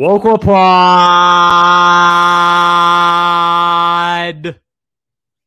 Local Pod.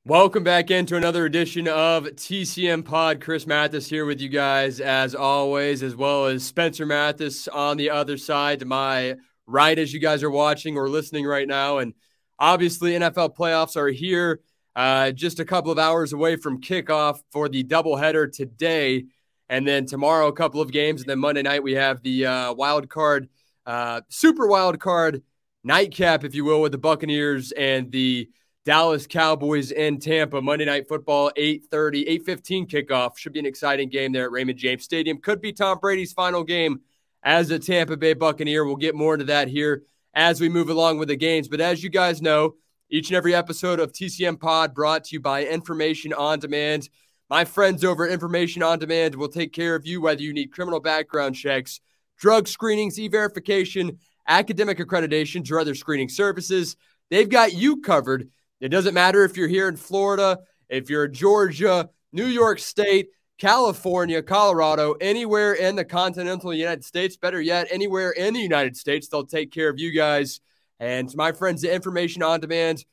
Welcome back into another edition of TCM Pod. Chris Mathis here with you guys as always, as well as Spencer Mathis on the other side to my right as you guys are watching or listening right now. And obviously, NFL playoffs are here, uh, just a couple of hours away from kickoff for the doubleheader today. And then tomorrow, a couple of games. And then Monday night, we have the uh, wild card uh, super wild card nightcap, if you will, with the Buccaneers and the Dallas Cowboys in Tampa. Monday Night Football, 8.30, 8.15 kickoff. Should be an exciting game there at Raymond James Stadium. Could be Tom Brady's final game as a Tampa Bay Buccaneer. We'll get more into that here as we move along with the games. But as you guys know, each and every episode of TCM Pod brought to you by Information on Demand. My friends over at Information on Demand will take care of you whether you need criminal background checks – drug screenings, e verification, academic accreditations, or other screening services. They've got you covered. It doesn't matter if you're here in Florida, if you're in Georgia, New York State, California, Colorado, anywhere in the continental United States, better yet, anywhere in the United States, they'll take care of you guys. And my friends at Information on Demand,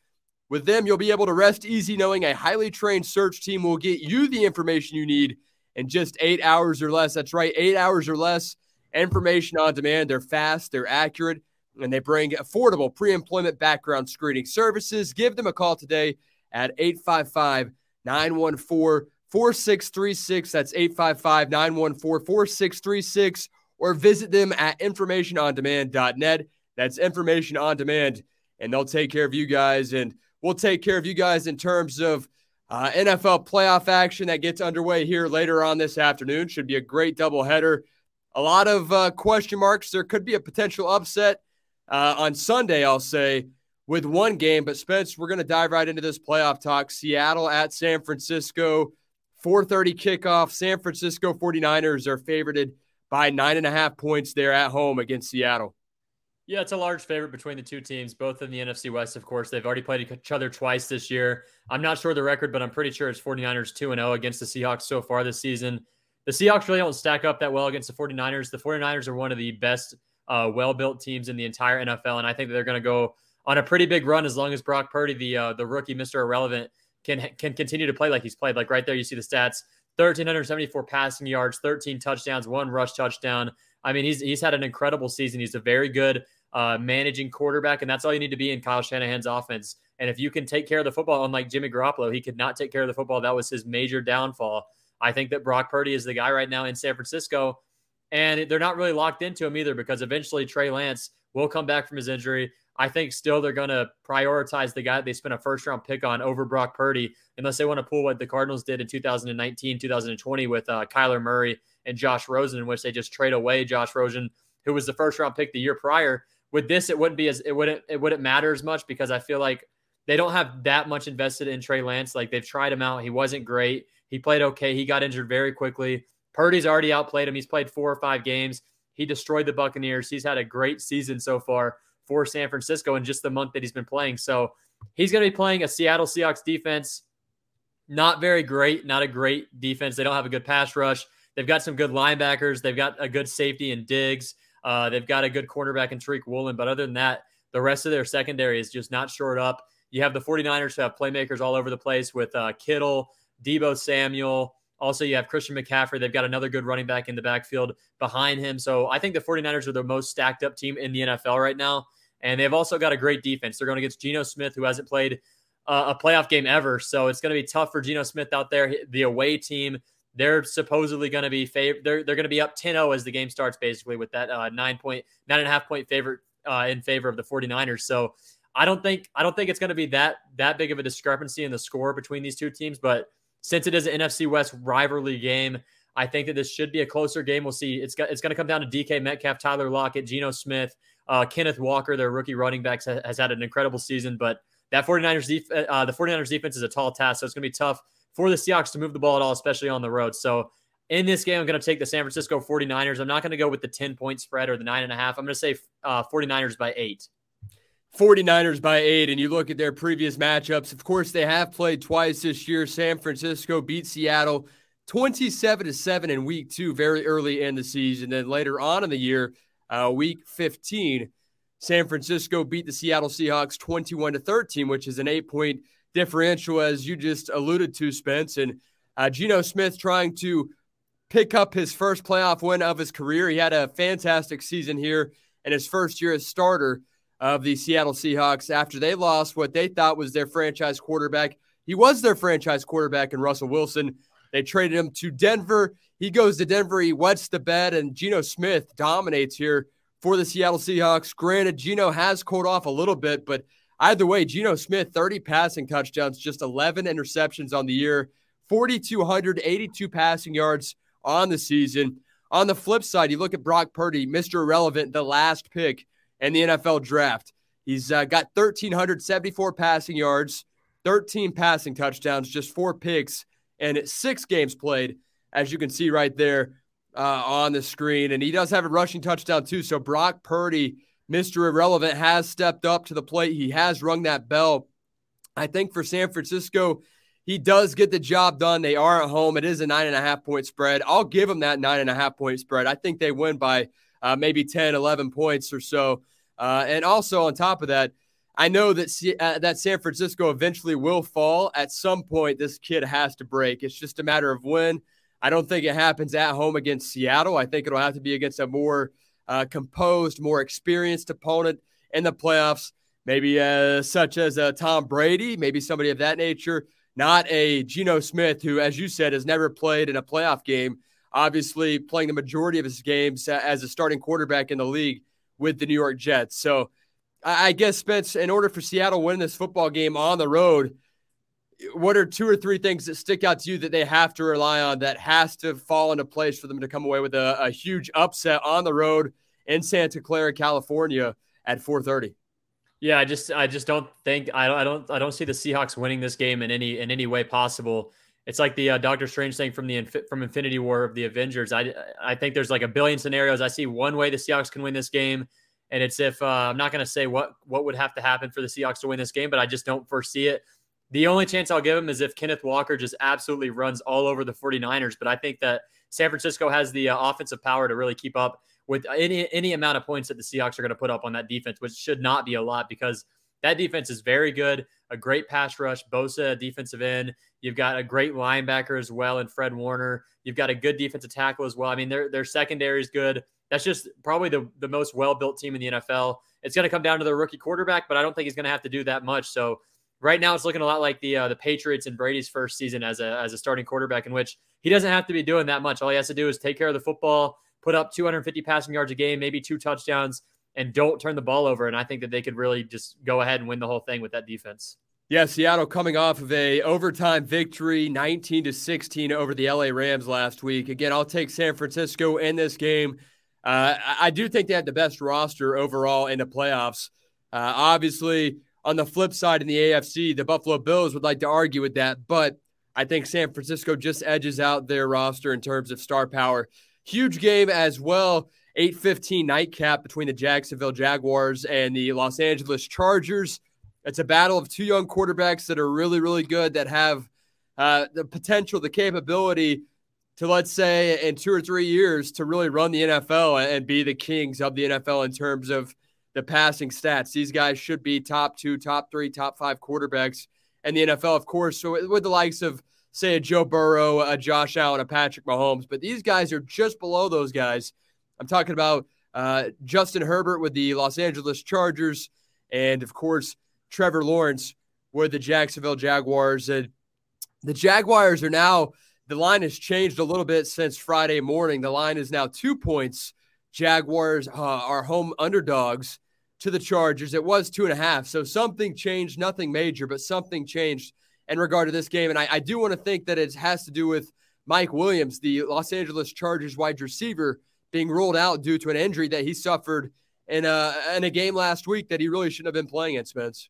with them, you'll be able to rest easy knowing a highly trained search team will get you the information you need in just eight hours or less. That's right, eight hours or less information on demand. They're fast, they're accurate, and they bring affordable pre employment background screening services. Give them a call today at 855 914 4636. That's 855 914 4636. Or visit them at informationondemand.net. That's information on demand, and they'll take care of you guys. And we'll take care of you guys in terms of uh, NFL playoff action that gets underway here later on this afternoon. Should be a great doubleheader a lot of uh, question marks. There could be a potential upset uh, on Sunday, I'll say, with one game. But Spence, we're going to dive right into this playoff talk. Seattle at San Francisco, 4:30 kickoff. San Francisco 49ers are favored by nine and a half points there at home against Seattle. Yeah, it's a large favorite between the two teams, both in the NFC West, of course. They've already played each other twice this year. I'm not sure the record, but I'm pretty sure it's 49ers 2 0 against the Seahawks so far this season the Seahawks really don't stack up that well against the 49ers. The 49ers are one of the best, uh, well built teams in the entire NFL. And I think they're going to go on a pretty big run as long as Brock Purdy, the uh, the rookie, Mr. Irrelevant, can can continue to play like he's played. Like right there, you see the stats 1,374 passing yards, 13 touchdowns, one rush touchdown. I mean, he's he's had an incredible season. He's a very good uh, managing quarterback, and that's all you need to be in Kyle Shanahan's offense. And if you can take care of the football, unlike Jimmy Garoppolo, he could not take care of the football. That was his major downfall. I think that Brock Purdy is the guy right now in San Francisco. And they're not really locked into him either because eventually Trey Lance will come back from his injury. I think still they're going to prioritize the guy they spent a first round pick on over Brock Purdy, unless they want to pull what the Cardinals did in 2019, 2020 with uh, Kyler Murray and Josh Rosen, in which they just trade away Josh Rosen, who was the first round pick the year prior. With this, it wouldn't be as it wouldn't it wouldn't matter as much because I feel like they don't have that much invested in Trey Lance. Like they've tried him out, he wasn't great. He played okay. He got injured very quickly. Purdy's already outplayed him. He's played four or five games. He destroyed the Buccaneers. He's had a great season so far for San Francisco in just the month that he's been playing. So he's going to be playing a Seattle Seahawks defense. Not very great, not a great defense. They don't have a good pass rush. They've got some good linebackers. They've got a good safety in Diggs. Uh, they've got a good cornerback in Tariq Woolen. But other than that, the rest of their secondary is just not shored up. You have the 49ers who have playmakers all over the place with uh, Kittle, Deebo Samuel. Also, you have Christian McCaffrey. They've got another good running back in the backfield behind him. So I think the 49ers are the most stacked up team in the NFL right now. And they've also got a great defense. They're going against Geno Smith, who hasn't played uh, a playoff game ever. So it's going to be tough for Geno Smith out there. The away team, they're supposedly going to be fav- they're, they're going to be up 10-0 as the game starts, basically, with that uh, nine point, nine and a half point favorite uh, in favor of the 49ers. So I don't think I don't think it's going to be that that big of a discrepancy in the score between these two teams, but since it is an NFC West rivalry game, I think that this should be a closer game. We'll see. It's got, it's going to come down to DK Metcalf, Tyler Lockett, Geno Smith, uh, Kenneth Walker, their rookie running backs, has, has, had an incredible season. But that 49ers def- uh, the 49ers defense is a tall task, so it's going to be tough for the Seahawks to move the ball at all, especially on the road. So in this game, I'm going to take the San Francisco 49ers. I'm not going to go with the 10 point spread or the nine and a half. I'm going to say uh, 49ers by eight. 49ers by eight, and you look at their previous matchups. Of course, they have played twice this year. San Francisco beat Seattle 27 to 7 in week two, very early in the season. Then later on in the year, uh, week 15, San Francisco beat the Seattle Seahawks 21 to 13, which is an eight point differential, as you just alluded to, Spence. And uh, Geno Smith trying to pick up his first playoff win of his career. He had a fantastic season here in his first year as starter of the Seattle Seahawks after they lost what they thought was their franchise quarterback. He was their franchise quarterback in Russell Wilson. They traded him to Denver. He goes to Denver. He wets the bed, and Geno Smith dominates here for the Seattle Seahawks. Granted, Geno has cooled off a little bit, but either way, Geno Smith, 30 passing touchdowns, just 11 interceptions on the year, 4,282 passing yards on the season. On the flip side, you look at Brock Purdy, Mr. Irrelevant, the last pick in the NFL draft. He's uh, got 1,374 passing yards, 13 passing touchdowns, just four picks, and six games played, as you can see right there uh, on the screen. And he does have a rushing touchdown, too. So Brock Purdy, Mr. Irrelevant, has stepped up to the plate. He has rung that bell. I think for San Francisco, he does get the job done. They are at home. It is a nine and a half point spread. I'll give him that nine and a half point spread. I think they win by uh, maybe 10, 11 points or so. Uh, and also on top of that, I know that uh, that San Francisco eventually will fall at some point. This kid has to break. It's just a matter of when. I don't think it happens at home against Seattle. I think it'll have to be against a more uh, composed, more experienced opponent in the playoffs, maybe uh, such as uh, Tom Brady, maybe somebody of that nature not a Geno Smith, who, as you said, has never played in a playoff game, obviously playing the majority of his games as a starting quarterback in the league with the New York Jets. So I guess, Spence, in order for Seattle to win this football game on the road, what are two or three things that stick out to you that they have to rely on that has to fall into place for them to come away with a, a huge upset on the road in Santa Clara, California at 430? Yeah, I just I just don't think I don't I don't I don't see the Seahawks winning this game in any in any way possible. It's like the uh, Doctor Strange thing from the from Infinity War of the Avengers. I I think there's like a billion scenarios. I see one way the Seahawks can win this game, and it's if uh, I'm not going to say what what would have to happen for the Seahawks to win this game, but I just don't foresee it. The only chance I'll give them is if Kenneth Walker just absolutely runs all over the 49ers. But I think that San Francisco has the uh, offensive power to really keep up with any any amount of points that the Seahawks are going to put up on that defense, which should not be a lot because that defense is very good. A great pass rush, Bosa defensive end. You've got a great linebacker as well, and Fred Warner. You've got a good defensive tackle as well. I mean, their their secondary is good. That's just probably the the most well built team in the NFL. It's going to come down to the rookie quarterback, but I don't think he's going to have to do that much. So right now, it's looking a lot like the uh, the Patriots and Brady's first season as a as a starting quarterback, in which he doesn't have to be doing that much. All he has to do is take care of the football put up 250 passing yards a game, maybe two touchdowns, and don't turn the ball over. And I think that they could really just go ahead and win the whole thing with that defense. Yeah, Seattle coming off of a overtime victory, 19 to 16 over the LA Rams last week. Again, I'll take San Francisco in this game. Uh, I do think they have the best roster overall in the playoffs. Uh, obviously, on the flip side in the AFC, the Buffalo Bills would like to argue with that, but I think San Francisco just edges out their roster in terms of star power. Huge game as well. 8:15 nightcap between the Jacksonville Jaguars and the Los Angeles Chargers. It's a battle of two young quarterbacks that are really, really good that have uh, the potential, the capability to, let's say, in two or three years, to really run the NFL and be the kings of the NFL in terms of the passing stats. These guys should be top two, top three, top five quarterbacks in the NFL, of course. So with the likes of say a Joe Burrow, a Josh Allen, a Patrick Mahomes, but these guys are just below those guys. I'm talking about uh, Justin Herbert with the Los Angeles Chargers, and of course Trevor Lawrence with the Jacksonville Jaguars. And the Jaguars are now the line has changed a little bit since Friday morning. The line is now two points. Jaguars uh, are home underdogs to the Chargers. It was two and a half, so something changed. Nothing major, but something changed in regard to this game. And I, I do want to think that it has to do with Mike Williams, the Los Angeles Chargers wide receiver, being ruled out due to an injury that he suffered in a, in a game last week that he really shouldn't have been playing in, Spence.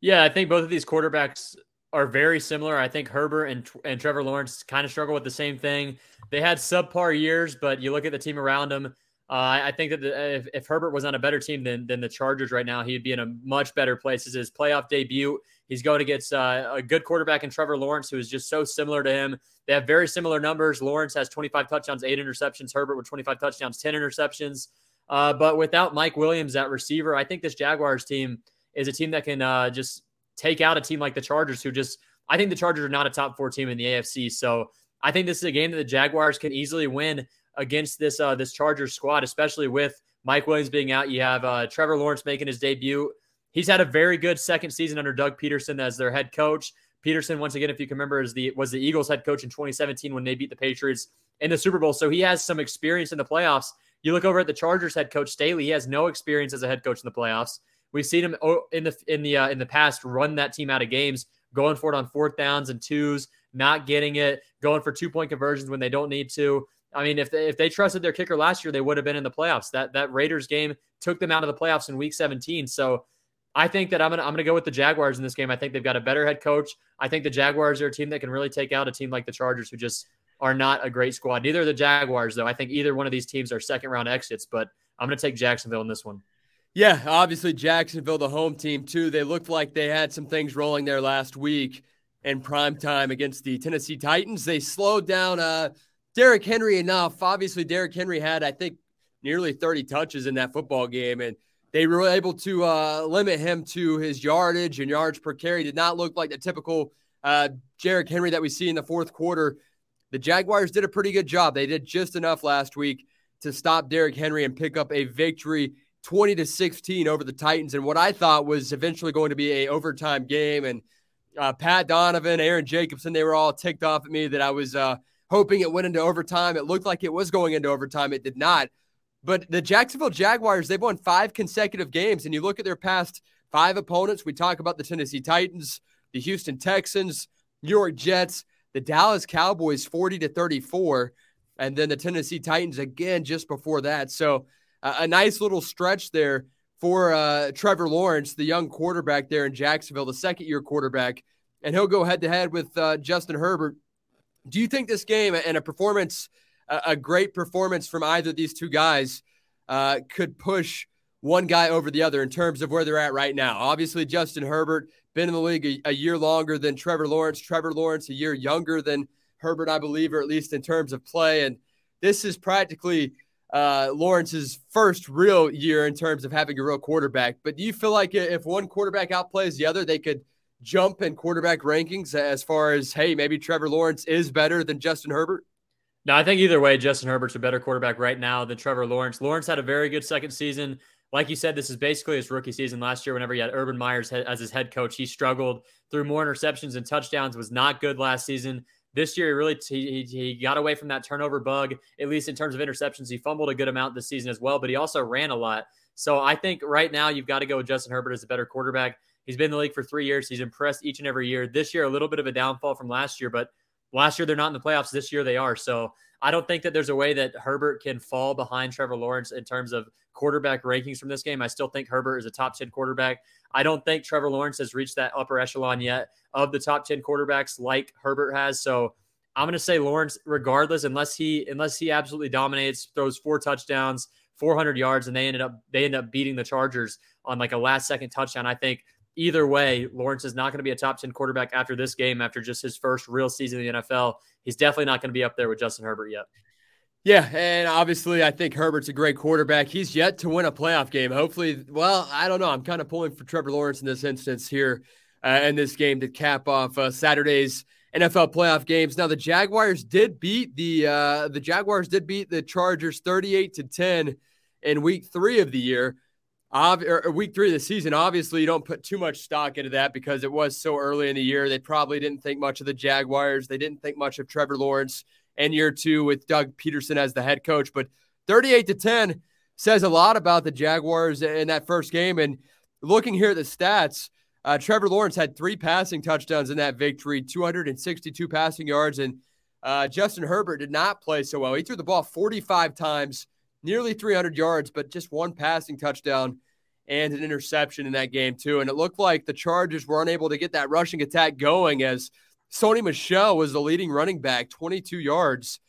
Yeah, I think both of these quarterbacks are very similar. I think Herbert and, and Trevor Lawrence kind of struggle with the same thing. They had subpar years, but you look at the team around them. Uh, I think that the, if, if, Herbert was on a better team than, than the Chargers right now, he'd be in a much better place. This is his playoff debut. He's going against uh, a good quarterback in Trevor Lawrence, who is just so similar to him. They have very similar numbers. Lawrence has 25 touchdowns, eight interceptions. Herbert with 25 touchdowns, 10 interceptions. Uh, but without Mike Williams at receiver, I think this Jaguars team is a team that can uh, just take out a team like the Chargers, who just I think the Chargers are not a top four team in the AFC. So I think this is a game that the Jaguars can easily win against this uh, this Chargers squad, especially with Mike Williams being out. You have uh, Trevor Lawrence making his debut. He's had a very good second season under Doug Pederson as their head coach. Pederson, once again, if you can remember, is the was the Eagles head coach in 2017 when they beat the Patriots in the Super Bowl. So he has some experience in the playoffs. You look over at the Chargers head coach Staley; he has no experience as a head coach in the playoffs. We've seen him oh, in the in the uh, in the past run that team out of games, going for it on fourth downs and twos, not getting it, going for two point conversions when they don't need to. I mean, if they, if they trusted their kicker last year, they would have been in the playoffs. That that Raiders game took them out of the playoffs in Week 17. So I think that I'm gonna I'm gonna go with the Jaguars in this game. I think they've got a better head coach. I think the Jaguars are a team that can really take out a team like the Chargers, who just are not a great squad. Neither are the Jaguars, though. I think either one of these teams are second round exits, but I'm gonna take Jacksonville in this one. Yeah, obviously Jacksonville, the home team too. They looked like they had some things rolling there last week in prime time against the Tennessee Titans. They slowed down uh, Derrick Henry enough. Obviously, Derrick Henry had, I think, nearly 30 touches in that football game, and they were able to uh, limit him to his yardage and yards per carry. Did not look like the typical uh, Derrick Henry that we see in the fourth quarter. The Jaguars did a pretty good job. They did just enough last week to stop Derrick Henry and pick up a victory 20 to 16 over the Titans and what I thought was eventually going to be a overtime game and uh, Pat Donovan, Aaron Jacobson, they were all ticked off at me that I was uh, hoping it went into overtime. It looked like it was going into overtime. It did not. But the Jacksonville Jaguars, they've won five consecutive games. And you look at their past five opponents. We talk about the Tennessee Titans, the Houston Texans, New York Jets, the Dallas Cowboys 40 to 34, and then the Tennessee Titans again just before that. So uh, a nice little stretch there for uh, Trevor Lawrence, the young quarterback there in Jacksonville, the second year quarterback. And he'll go head to head with uh, Justin Herbert. Do you think this game and a performance, a great performance from either of these two guys, uh, could push one guy over the other in terms of where they're at right now? Obviously, Justin Herbert been in the league a, a year longer than Trevor Lawrence. Trevor Lawrence a year younger than Herbert, I believe, or at least in terms of play. And this is practically uh, Lawrence's first real year in terms of having a real quarterback. But do you feel like if one quarterback outplays the other, they could jump in quarterback rankings as far as, hey, maybe Trevor Lawrence is better than Justin Herbert? No, I think either way, Justin Herbert's a better quarterback right now than Trevor Lawrence. Lawrence had a very good second season. Like you said, this is basically his rookie season last year. Whenever he had Urban Meyers as his head coach, he struggled through more interceptions and touchdowns. Was not good last season. This year, he really he, he got away from that turnover bug, at least in terms of interceptions. He fumbled a good amount this season as well, but he also ran a lot. So I think right now you've got to go with Justin Herbert as a better quarterback. He's been in the league for three years. He's impressed each and every year. This year, a little bit of a downfall from last year, but last year they're not in the playoffs. This year they are. So I don't think that there's a way that Herbert can fall behind Trevor Lawrence in terms of quarterback rankings from this game. I still think Herbert is a top 10 quarterback. I don't think Trevor Lawrence has reached that upper echelon yet of the top 10 quarterbacks like Herbert has. So I'm going to say Lawrence, regardless, unless he unless he absolutely dominates, throws four touchdowns, 400 yards, and they ended up they end up beating the Chargers on like a last second touchdown. I think either way, Lawrence is not going to be a top 10 quarterback after this game, after just his first real season in the NFL. He's definitely not going to be up there with Justin Herbert yet. Yeah, and obviously, I think Herbert's a great quarterback. He's yet to win a playoff game. Hopefully, well, I don't know. I'm kind of pulling for Trevor Lawrence in this instance here uh, in this game to cap off uh, Saturday's NFL playoff games. Now the Jaguars did beat the uh, the Jaguars did beat the Chargers 38 to 10 in week 3 of the year. Ob- or week 3 of the season. Obviously, you don't put too much stock into that because it was so early in the year. They probably didn't think much of the Jaguars. They didn't think much of Trevor Lawrence and year 2 with Doug Pederson as the head coach, but 38 to 10 says a lot about the Jaguars in that first game and looking here at the stats, uh, Trevor Lawrence had three passing touchdowns in that victory, 262 passing yards, and uh, Justin Herbert did not play so well. He threw the ball 45 times, nearly 300 yards, but just one passing touchdown and an interception in that game, too. And it looked like the Chargers were unable to get that rushing attack going as Sony Michel was the leading running back, 22 yards.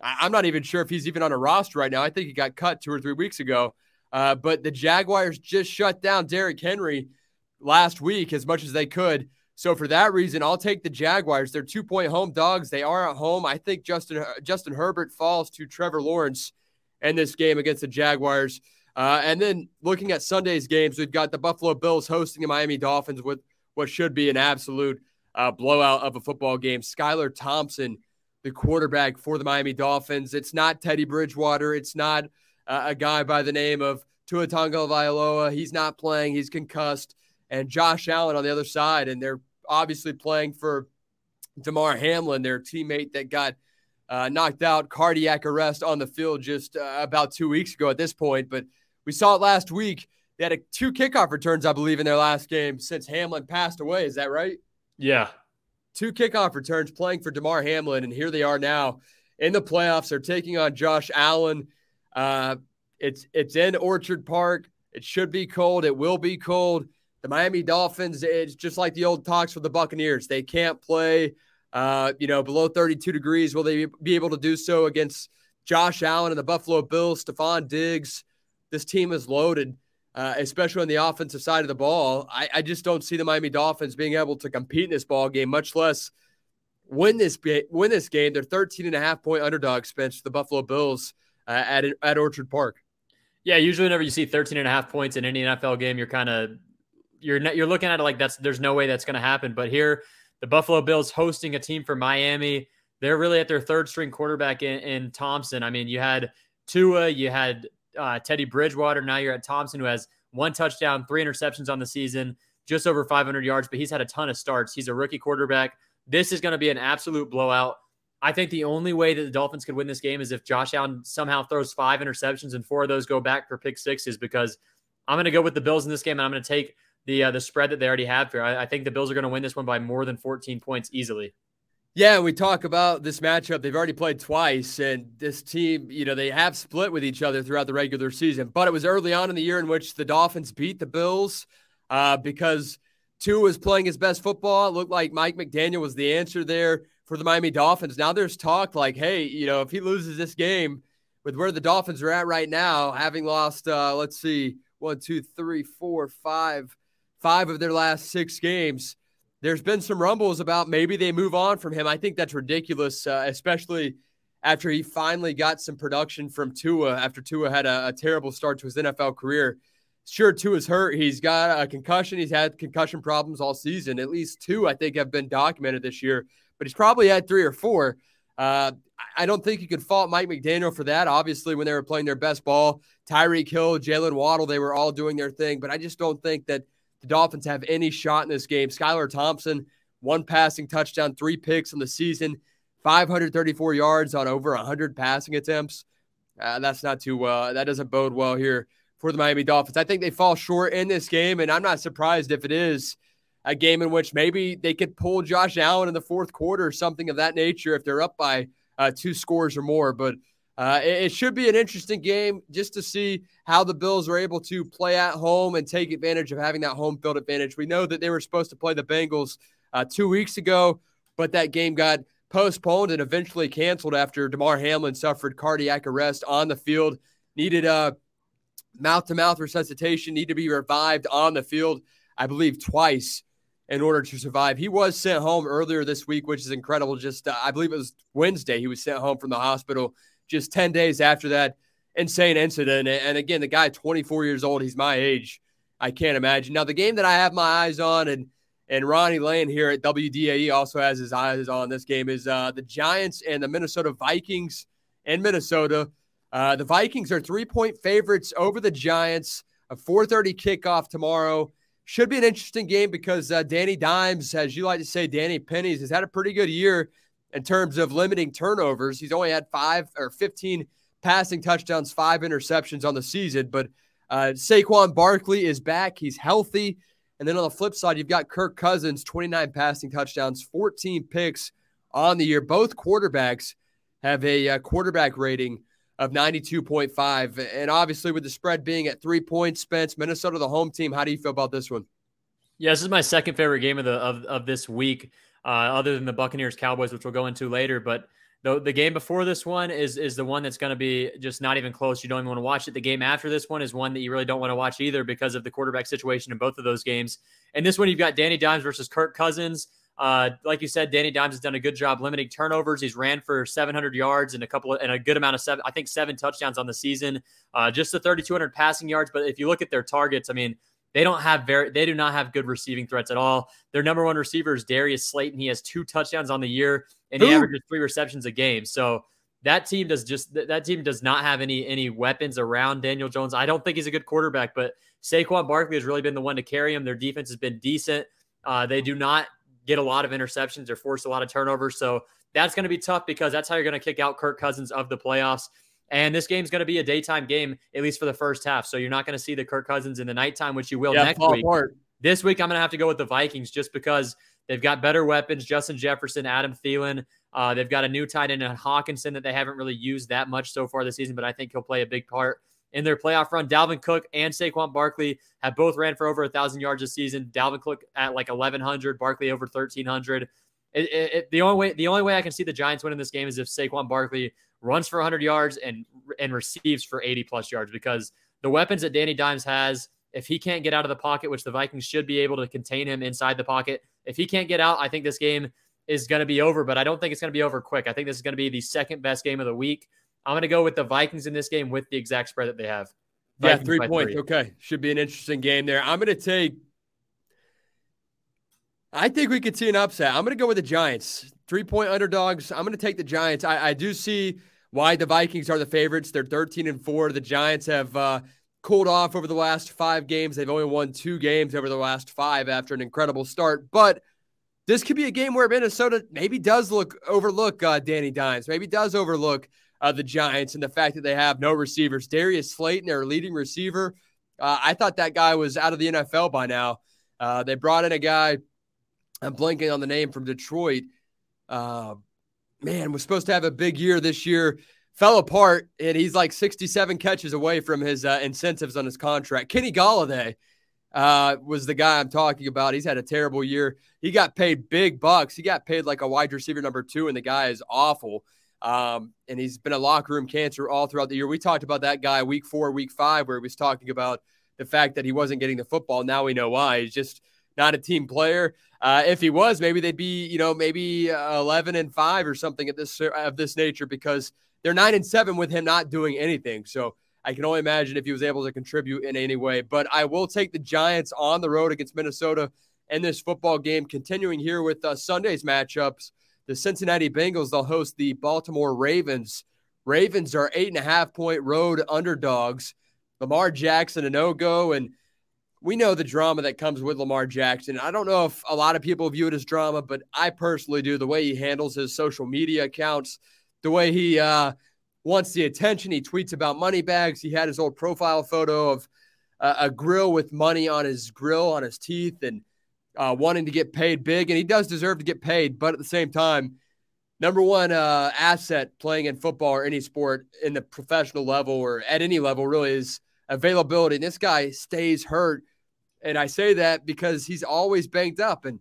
I- am not even sure if he's even on a roster right now. I think he got cut two or three weeks ago. Uh, but the Jaguars just shut down Derrick Henry last week as much as they could. So for that reason, I'll take the Jaguars. They're two point home dogs. They are at home. I think Justin Justin Herbert falls to Trevor Lawrence in this game against the Jaguars. Uh, and then looking at Sunday's games, we've got the Buffalo Bills hosting the Miami Dolphins with what should be an absolute uh, blowout of a football game. Skylar Thompson, the quarterback for the Miami Dolphins. It's not Teddy Bridgewater. It's not uh, a guy by the name of Tua Tagovailoa. He's not playing. He's concussed. And Josh Allen on the other side. And they're obviously playing for Damar Hamlin, their teammate that got uh, knocked out cardiac arrest on the field just uh, about two weeks ago at this point. But we saw it last week. They had a, two kickoff returns, I believe, in their last game since Hamlin passed away. Is that right? Yeah. Two kickoff returns playing for Damar Hamlin, and here they are now in the playoffs. They're taking on Josh Allen. Uh, it's it's in Orchard Park. It should be cold. It will be cold. The Miami Dolphins, it's just like the old talks with the Buccaneers. They can't play, uh, you know, below 32 degrees. Will they be able to do so against Josh Allen and the Buffalo Bills? Stefon Diggs. This team is loaded, uh, especially on the offensive side of the ball. I, I just don't see the Miami Dolphins being able to compete in this ball game, much less win this win this game. They're 13 and a half point underdogs, Spence, the Buffalo Bills uh, at at Orchard Park. Yeah, usually whenever you see 13 and a half points in any NFL game, you're kind of you're you're looking at it like that's there's no way that's going to happen. But here, the Buffalo Bills hosting a team from Miami, they're really at their third string quarterback in, in Thompson. I mean, you had Tua, you had uh, Teddy Bridgewater. Now you're at Thompson, who has one touchdown, three interceptions on the season, just over 500 yards, but he's had a ton of starts. He's a rookie quarterback. This is going to be an absolute blowout. I think the only way that the Dolphins could win this game is if Josh Allen somehow throws five interceptions and four of those go back for pick sixes. Because I'm going to go with the Bills in this game, and I'm going to take the uh, the spread that they already have here. I, I think the Bills are going to win this one by more than 14 points easily. Yeah, we talk about this matchup. They've already played twice, and this team, you know, they have split with each other throughout the regular season. But it was early on in the year in which the Dolphins beat the Bills uh, because Tua was playing his best football. It looked like Mike McDaniel was the answer there for the Miami Dolphins. Now there's talk like, hey, you know, if he loses this game with where the Dolphins are at right now, having lost, uh, let's see, one, two, three, four, five, five of their last six games, there's been some rumbles about maybe they move on from him. I think that's ridiculous, uh, especially after he finally got some production from Tua after Tua had a, a terrible start to his NFL career. Sure, Tua's hurt. He's got a concussion. He's had concussion problems all season. At least two, I think, have been documented this year but he's probably had three or four. Uh, I don't think you could fault Mike McDaniel for that. Obviously, when they were playing their best ball, Tyreek Hill, Jaylen Waddle, they were all doing their thing. But I just don't think that the Dolphins have any shot in this game. Skylar Thompson, one passing touchdown, three picks in the season, 534 yards on over 100 passing attempts. Uh, that's not too well. That doesn't bode well here for the Miami Dolphins. I think they fall short in this game, and I'm not surprised if it is a game in which maybe they could pull Josh Allen in the fourth quarter or something of that nature if they're up by uh, two scores or more. But uh, it, should be an interesting game just to see how the Bills are able to play at home and take advantage of having that home field advantage. We know that they were supposed to play the Bengals uh, two weeks ago, but that game got postponed and eventually canceled after Damar Hamlin suffered cardiac arrest on the field, needed a mouth to mouth resuscitation, needed to be revived on the field, I believe, twice in order to survive. He was sent home earlier this week, which is incredible. Just, uh, I believe it was Wednesday, he was sent home from the hospital just 10 days after that insane incident. And again, the guy, 24 years old, he's my age. I can't imagine. Now, the game that I have my eyes on, and and Ronnie Lane here at WDAE also has his eyes on this game, is uh, the Giants and the Minnesota Vikings in Minnesota. Uh, the Vikings are three point favorites over the Giants. A 4:30 kickoff tomorrow. Should be an interesting game because uh, Danny Dimes, as you like to say, Danny Pennies, has had a pretty good year in terms of limiting turnovers. He's only had five or 15 passing touchdowns, five interceptions on the season. But uh, Saquon Barkley is back. He's healthy. And then on the flip side, you've got Kirk Cousins, 29 passing touchdowns, 14 picks on the year. Both quarterbacks have a, uh, quarterback rating of 92.5. And obviously, with the spread being at three points, Spence, Minnesota, the home team, how do you feel about this one? Yeah, this is my second favorite game of the of, of this week, uh, other than the Buccaneers Cowboys, which we'll go into later. But the, the game before this one is is the one that's going to be just not even close. You don't even want to watch it. The game after this one is one that you really don't want to watch either because of the quarterback situation in both of those games. And this one, you've got Danny Dimes versus Kirk Cousins. Uh, like you said, Danny Dimes has done a good job limiting turnovers. He's ran for 700 yards and a couple of, and a good amount of seven, I think seven touchdowns on the season. Uh, just the 3,200 passing yards. But if you look at their targets, I mean, they don't have very, they do not have good receiving threats at all. Their number one receiver is Darius Slayton. He has two touchdowns on the year and he averages three receptions a game. So that team does just that team does not have any any weapons around Daniel Jones. I don't think he's a good quarterback, but Saquon Barkley has really been the one to carry him. Their defense has been decent. Uh, they do not get a lot of interceptions or force a lot of turnovers. So that's going to be tough because that's how you're going to kick out Kirk Cousins of the playoffs. And this game's going to be a daytime game, at least for the first half. So you're not going to see the Kirk Cousins in the nighttime, which you will yeah, next week. Apart. This week, I'm going to have to go with the Vikings just because they've got better weapons. Justin Jefferson, Adam Thielen. Uh, they've got a new tight end in Hockenson that they haven't really used that much so far this season, but I think he'll play a big part in their playoff run. Dalvin Cook and Saquon Barkley have both ran for over a thousand yards this season. Dalvin Cook at like 1100, Barkley over 1300. It, it, it, the only way the only way I can see the Giants winning this game is if Saquon Barkley runs for 100 yards and and receives for 80 plus yards because the weapons that Danny Dimes has, if he can't get out of the pocket, which the Vikings should be able to contain him inside the pocket, if he can't get out, I think this game is going to be over. But I don't think it's going to be over quick. I think this is going to be the second best game of the week. I'm going to go with the Vikings in this game with the exact spread that they have. Vikings yeah, three points. Three. Okay. Should be an interesting game there. I'm going to take. I think we could see an upset. I'm going to go with the Giants. Three point underdogs. I'm going to take the Giants. I, I do see why the Vikings are the favorites. They're 13 and four. The Giants have uh, cooled off over the last five games. They've only won two games over the last five after an incredible start. But this could be a game where Minnesota maybe does look overlook uh, Danny Dimes, maybe does overlook uh, the Giants and the fact that they have no receivers. Darius Slayton, their leading receiver, uh, I thought that guy was out of the NFL by now. Uh, they brought in a guy, I'm blanking on the name from Detroit. Man, was supposed to have a big year this year, fell apart, and he's like 67 catches away from his uh, incentives on his contract. Kenny Golladay uh, was the guy I'm talking about. He's had a terrible year. He got paid big bucks. He got paid like a wide receiver number two, and the guy is awful. Um, and he's been a locker room cancer all throughout the year. We talked about that guy week four, week five, where he was talking about the fact that he wasn't getting the football. Now we know why. He's just not a team player. Uh, if he was, maybe they'd be, you know, maybe uh, 11 and five or something of this of this nature because they're nine and seven with him not doing anything. So I can only imagine if he was able to contribute in any way. But I will take the Giants on the road against Minnesota in this football game. Continuing here with uh, Sunday's matchups, the Cincinnati Bengals they'll host the Baltimore Ravens. Ravens are eight and a half point road underdogs. Lamar Jackson a no go and we know the drama that comes with Lamar Jackson. I don't know if a lot of people view it as drama, but I personally do. The way he handles his social media accounts, the way he uh, wants the attention, he tweets about money bags. He had his old profile photo of uh, a grill with money on his grill, on his teeth, and uh, wanting to get paid big. And he does deserve to get paid, but at the same time, number one uh, asset playing in football or any sport in the professional level or at any level really is availability. And this guy stays hurt and I say that because he's always banked up and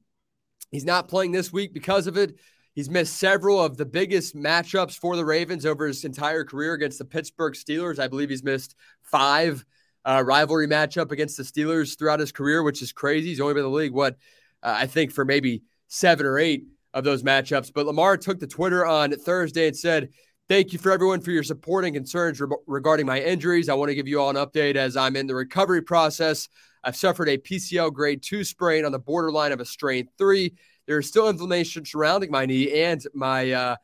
he's not playing this week because of it. He's missed several of the biggest matchups for the Ravens over his entire career against the Pittsburgh Steelers. I believe he's missed five uh, rivalry matchup against the Steelers throughout his career, which is crazy. He's only been in the league, what, uh, I think for maybe seven or eight of those matchups. But Lamar took to Twitter on Thursday and said, Thank you for everyone for your support and concerns re- regarding my injuries. I want to give you all an update as I'm in the recovery process. I've suffered a PCL grade two sprain on the borderline of a strain three. There is still inflammation surrounding my knee, and my uh,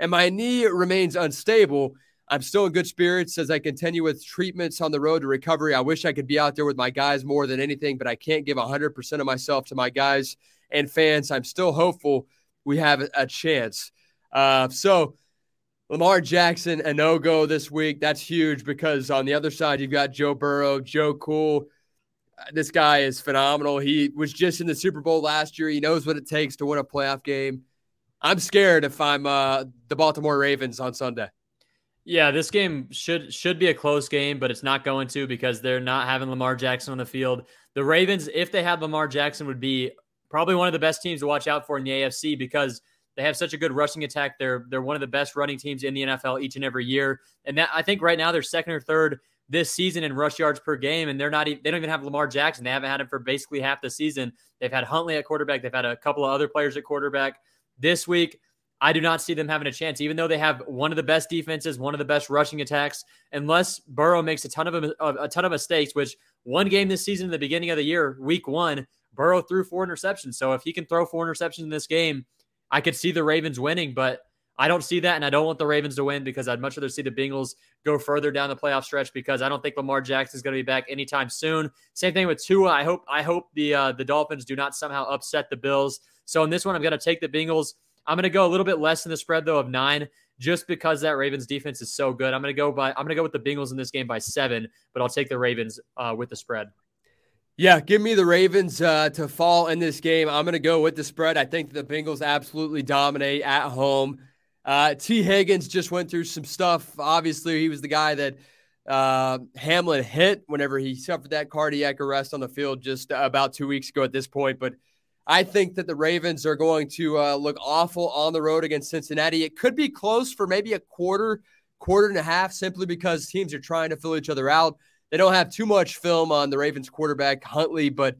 and my knee remains unstable. I'm still in good spirits as I continue with treatments on the road to recovery. I wish I could be out there with my guys more than anything, but I can't give 100% of myself to my guys and fans. I'm still hopeful we have a chance. Uh, so, Lamar Jackson, a no go this week. That's huge because on the other side, you've got Joe Burrow, Joe Cool, this guy is phenomenal. He was just in the Super Bowl last year. He knows what it takes to win a playoff game. I'm scared if I'm uh, the Baltimore Ravens on Sunday. Yeah, this game should should be a close game, but it's not going to because they're not having Lamar Jackson on the field. The Ravens, if they had Lamar Jackson, would be probably one of the best teams to watch out for in the AFC because they have such a good rushing attack. They're they're one of the best running teams in the NFL each and every year. And that I think right now they're second or third this season in rush yards per game, and they're not even, they don't even have Lamar Jackson. They haven't had him for basically half the season. They've had Huntley at quarterback. They've had a couple of other players at quarterback. This week, I do not see them having a chance, even though they have one of the best defenses, one of the best rushing attacks. Unless Burrow makes a ton of a ton of mistakes, which one game this season, in the beginning of the year, week one, Burrow threw four interceptions. So if he can throw four interceptions in this game, I could see the Ravens winning. But I don't see that, and I don't want the Ravens to win because I'd much rather see the Bengals go further down the playoff stretch because I don't think Lamar Jackson is going to be back anytime soon. Same thing with Tua. I hope I hope the uh, the Dolphins do not somehow upset the Bills. So in this one, I'm going to take the Bengals. I'm going to go a little bit less than the spread though of nine, just because that Ravens defense is so good. I'm going to go by I'm going to go with the Bengals in this game by seven, but I'll take the Ravens uh, with the spread. Yeah, give me the Ravens uh, to fall in this game. I'm going to go with the spread. I think the Bengals absolutely dominate at home. Uh, Tee Higgins just went through some stuff. Obviously, he was the guy that uh, Hamlin hit whenever he suffered that cardiac arrest on the field just about two weeks ago at this point. But I think that the Ravens are going to uh, look awful on the road against Cincinnati. It could be close for maybe a quarter, quarter and a half, simply because teams are trying to fill each other out. They don't have too much film on the Ravens quarterback, Huntley, but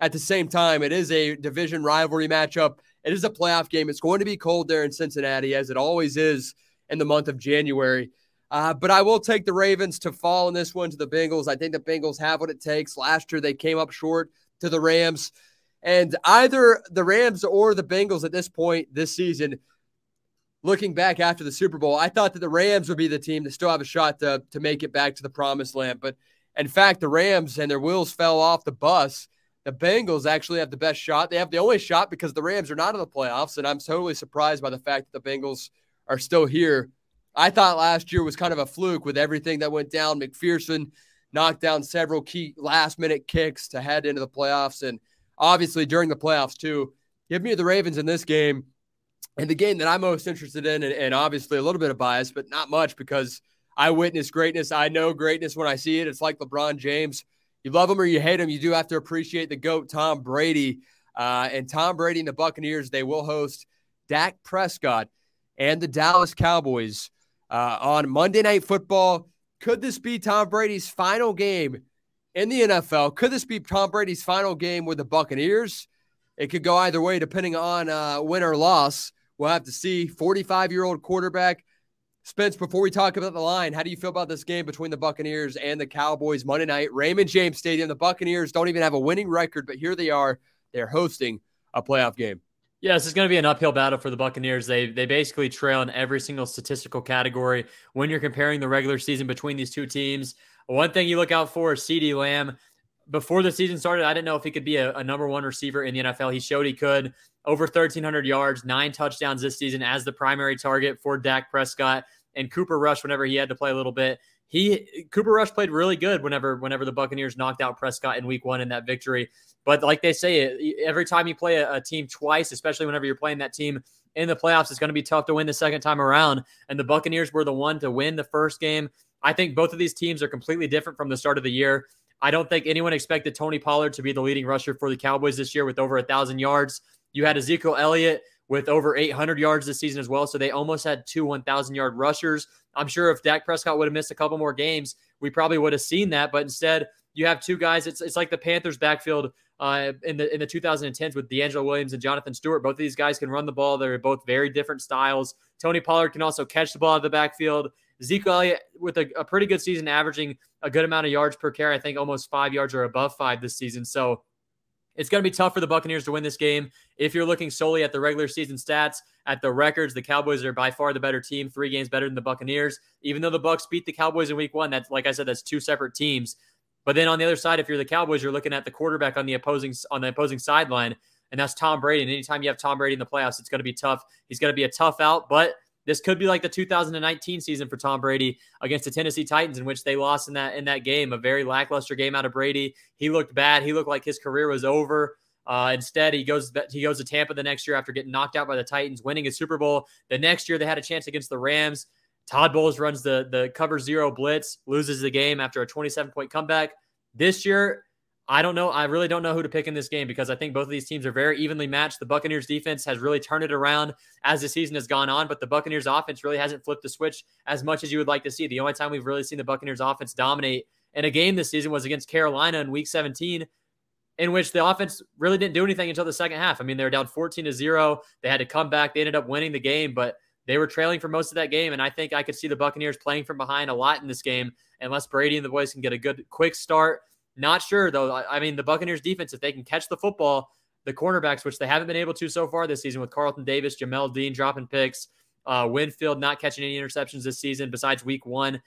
at the same time, it is a division rivalry matchup. It is a playoff game. It's going to be cold there in Cincinnati, as it always is in the month of January. Uh, but I will take the Ravens to fall in this one to the Bengals. I think the Bengals have what it takes. Last year, they came up short to the Rams. And either the Rams or the Bengals at this point this season, looking back after the Super Bowl, I thought that the Rams would be the team that still have a shot to, to make it back to the promised land. But in fact, the Rams and their wheels fell off the bus the Bengals actually have the best shot. They have the only shot because the Rams are not in the playoffs. And I'm totally surprised by the fact that the Bengals are still here. I thought last year was kind of a fluke with everything that went down. McPherson knocked down several key last minute kicks to head into the playoffs. And obviously during the playoffs, too. Give me the Ravens in this game. And the game that I'm most interested in, and, and obviously a little bit of bias, but not much because I witness greatness. I know greatness when I see it. It's like LeBron James you love him or you hate him, you do have to appreciate the GOAT, Tom Brady. Uh, and Tom Brady and the Buccaneers, they will host Dak Prescott and the Dallas Cowboys uh, on Monday Night Football. Could this be Tom Brady's final game in the NFL? Could this be Tom Brady's final game with the Buccaneers? It could go either way depending on uh, win or loss. We'll have to see. 45 year old quarterback Spence, before we talk about the line, how do you feel about this game between the Buccaneers and the Cowboys Monday night, Raymond James Stadium? The Buccaneers don't even have a winning record, but here they are. They're hosting a playoff game. Yeah, this is going to be an uphill battle for the Buccaneers. They they basically trail in every single statistical category when you're comparing the regular season between these two teams. One thing you look out for is CeeDee Lamb. Before the season started, I didn't know if he could be a, a number one receiver in the NFL. He showed he could. Over 1,300 yards, nine touchdowns this season as the primary target for Dak Prescott and Cooper Rush whenever he had to play a little bit. He Cooper Rush played really good whenever whenever the Buccaneers knocked out Prescott in Week One in that victory. But like they say, every time you play a, a team twice, especially whenever you're playing that team in the playoffs, it's going to be tough to win the second time around. And the Buccaneers were the one to win the first game. I think both of these teams are completely different from the start of the year. I don't think anyone expected Tony Pollard to be the leading rusher for the Cowboys this year with over a thousand yards. You had Ezekiel Elliott with over 800 yards this season as well. So they almost had two 1,000 yard rushers. I'm sure if Dak Prescott would have missed a couple more games, we probably would have seen that. But instead, you have two guys. It's it's like the Panthers backfield uh, in the in the 2010s with DeAngelo Williams and Jonathan Stewart. Both of these guys can run the ball. They're both very different styles. Tony Pollard can also catch the ball out of the backfield. Zeke Elliott with a, a pretty good season, averaging a good amount of yards per carry. I think almost five yards or above five this season. So it's going to be tough for the Buccaneers to win this game. If you're looking solely at the regular season stats, at the records, the Cowboys are by far the better team, three games better than the Buccaneers. Even though the Bucks beat the Cowboys in Week One, that's like I said, that's two separate teams. But then on the other side, if you're the Cowboys, you're looking at the quarterback on the opposing on the opposing sideline, and that's Tom Brady. And anytime you have Tom Brady in the playoffs, it's going to be tough. He's going to be a tough out, but this could be like the 2019 season for Tom Brady against the Tennessee Titans, in which they lost in that in that game, a very lackluster game out of Brady. He looked bad. He looked like his career was over. Uh, instead, he goes he goes to Tampa the next year after getting knocked out by the Titans, winning a Super Bowl. The next year, they had a chance against the Rams. Todd Bowles runs the the cover zero blitz, loses the game after a 27 point comeback. This year, I don't know. I really don't know who to pick in this game because I think both of these teams are very evenly matched. The Buccaneers defense has really turned it around as the season has gone on, but the Buccaneers offense really hasn't flipped the switch as much as you would like to see. The only time we've really seen the Buccaneers offense dominate in a game this season was against Carolina in week 17, in which the offense really didn't do anything until the second half. I mean, they were down 14 to 0. They had to come back. They ended up winning the game, but they were trailing for most of that game. And I think I could see the Buccaneers playing from behind a lot in this game unless Brady and the boys can get a good quick start not sure though. I mean, the Buccaneers defense, if they can catch the football, the cornerbacks, which they haven't been able to so far this season with Carlton Davis, Jamel Dean dropping picks, uh, Winfield not catching any interceptions this season besides week one.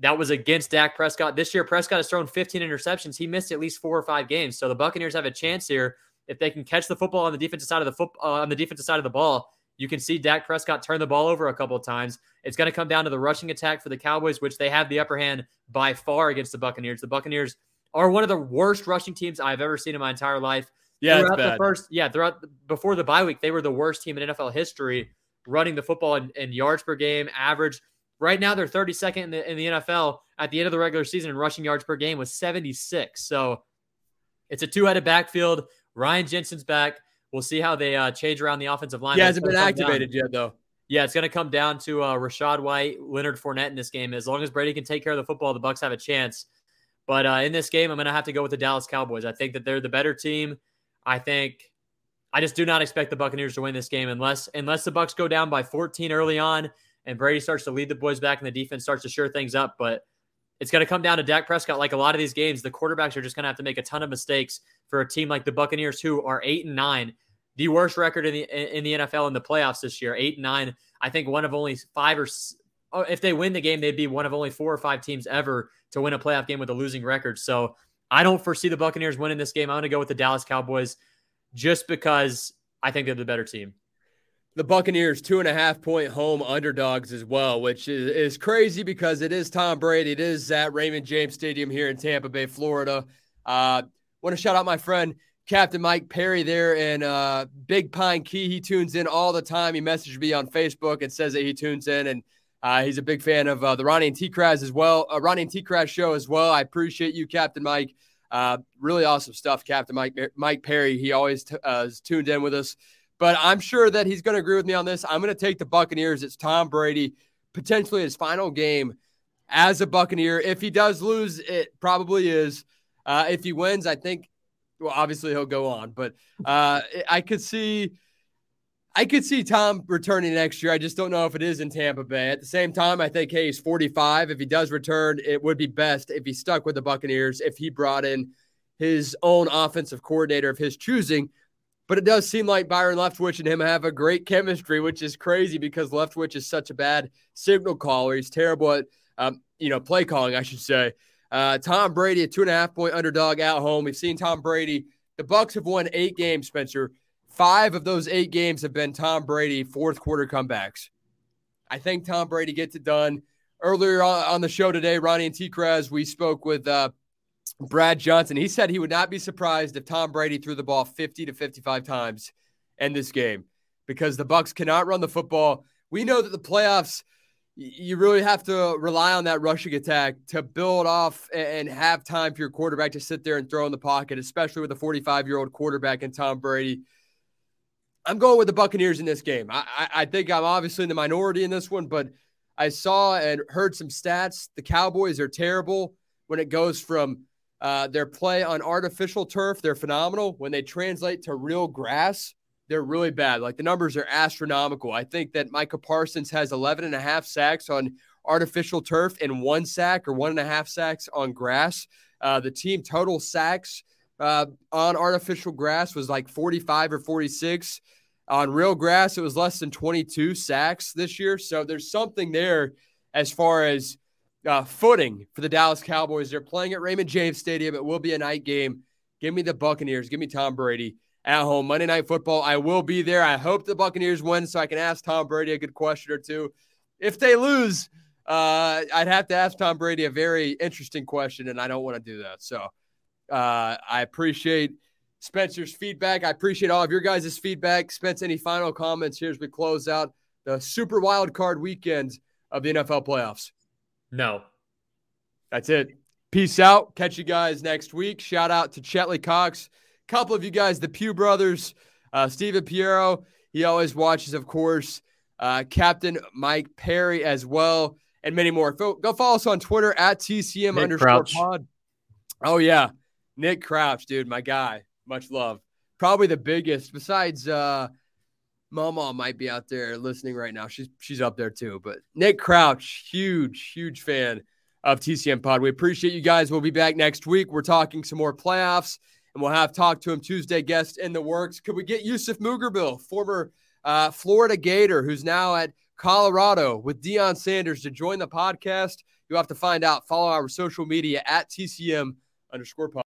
That was against Dak Prescott. This year, Prescott has thrown 15 interceptions. He missed at least four or five games. So the Buccaneers have a chance here if they can catch the football on the defensive side of the foot uh, on the defensive side of the ball. You can see Dak Prescott turn the ball over a couple of times. It's going to come down to the rushing attack for the Cowboys, which they have the upper hand by far against the Buccaneers. The Buccaneers are one of the worst rushing teams I've ever seen in my entire life. Yeah, throughout the first, yeah, throughout before the bye week, they were the worst team in NFL history running the football in, in yards per game, average. Right now, they're 32nd in the in the NFL at the end of the regular season in rushing yards per game was 76. So it's a two-headed backfield. Ryan Jensen's back. We'll see how they uh, change around the offensive line. He hasn't been activated down. yet, though. Yeah, it's going to come down to uh, Rachaad White, Leonard Fournette in this game. As long as Brady can take care of the football, the Bucks have a chance. But uh, in this game, I'm going to have to go with the Dallas Cowboys. I think that they're the better team. I think I just do not expect the Buccaneers to win this game unless unless the Bucks go down by 14 early on and Brady starts to lead the boys back and the defense starts to sure things up. But it's going to come down to Dak Prescott. Like a lot of these games, the quarterbacks are just going to have to make a ton of mistakes for a team like the Buccaneers, who are eight and nine, the worst record in the in the NFL in the playoffs this year. Eight and nine. I think one of only five or if they win the game, they'd be one of only four or five teams ever to win a playoff game with a losing record. So I don't foresee the Buccaneers winning this game. I'm going to go with the Dallas Cowboys just because I think they're the better team. The Buccaneers, two and a half point home underdogs as well, which is, is crazy because it is Tom Brady. It is at Raymond James Stadium here in Tampa Bay, Florida. Uh, want to shout out my friend Captain Mike Perry there in uh, Big Pine Key. He tunes in all the time. He messaged me on Facebook and says that he tunes in and uh, he's a big fan of uh, the Ronnie and T. Kraz as well, uh, Ronnie and T. Kraz show as well. I appreciate you, Captain Mike. Uh, really awesome stuff, Captain Mike Mike Perry. He always t- uh, is tuned in with us. But I'm sure that he's going to agree with me on this. I'm going to take the Buccaneers. It's Tom Brady, potentially his final game as a Buccaneer. If he does lose, it probably is. Uh, if he wins, I think, well, obviously he'll go on. But I could see I could see Tom returning next year. I just don't know if it is in Tampa Bay. At the same time, I think, hey, he's 45. If he does return, it would be best if he stuck with the Buccaneers, if he brought in his own offensive coordinator of his choosing. But it does seem like Byron Leftwich and him have a great chemistry, which is crazy because Leftwich is such a bad signal caller. He's terrible at, um, you know, play calling, I should say. Uh, Tom Brady, a two and a half point underdog at home. We've seen Tom Brady. The Bucks have won eight games, Spencer. Five of those eight games have been Tom Brady fourth quarter comebacks. I think Tom Brady gets it done. Earlier on the show today, Ronnie and T. Kraz, we spoke with uh, Brad Johnson. He said he would not be surprised if Tom Brady threw the ball 50 to 55 times in this game because the Bucks cannot run the football. We know that the playoffs, you really have to rely on that rushing attack to build off and have time for your quarterback to sit there and throw in the pocket, especially with a 45 year old quarterback and Tom Brady. I'm going with the Buccaneers in this game. I, I, I think I'm obviously in the minority in this one, but I saw and heard some stats. The Cowboys are terrible when it goes from uh, their play on artificial turf. They're phenomenal. When they translate to real grass, they're really bad. Like the numbers are astronomical. I think that Micah Parsons has 11 and a half sacks on artificial turf and one sack or one and a half sacks on grass. Uh, the team total sacks uh, on artificial grass was like 45 or 46. On real grass, it was less than 22 sacks this year. So there's something there as far as uh, footing for the Dallas Cowboys. They're playing at Raymond James Stadium. It will be a night game. Give me the Buccaneers. Give me Tom Brady at home. Monday Night Football. I will be there. I hope the Buccaneers win so I can ask Tom Brady a good question or two. If they lose, uh, I'd have to ask Tom Brady a very interesting question, and I don't want to do that. So uh, I appreciate Spencer's feedback. I appreciate all of your guys' feedback. Spence, any final comments here as we close out the super wild card weekend of the NFL playoffs? No. That's it. Peace out. Catch you guys next week. Shout out to Chetley Cox. A couple of you guys, the Pew brothers, uh, Steven Piero. He always watches, of course. Uh, Captain Mike Perry as well, and many more. Go, go follow us on Twitter at TCM Nick underscore Crouch. pod. Oh, yeah. Nick Crouch, dude, my guy. Much love. Probably the biggest, besides uh, Mama might be out there listening right now. She's she's up there too. But Nick Crouch, huge, huge fan of TCM Pod. We appreciate you guys. We'll be back next week. We're talking some more playoffs, and we'll have talk to him Tuesday guest in the works. Could we get Yusuf Mugerbil, former uh, Florida Gator, who's now at Colorado with Deion Sanders, to join the podcast? You'll have to find out. Follow our social media at TCM underscore pod.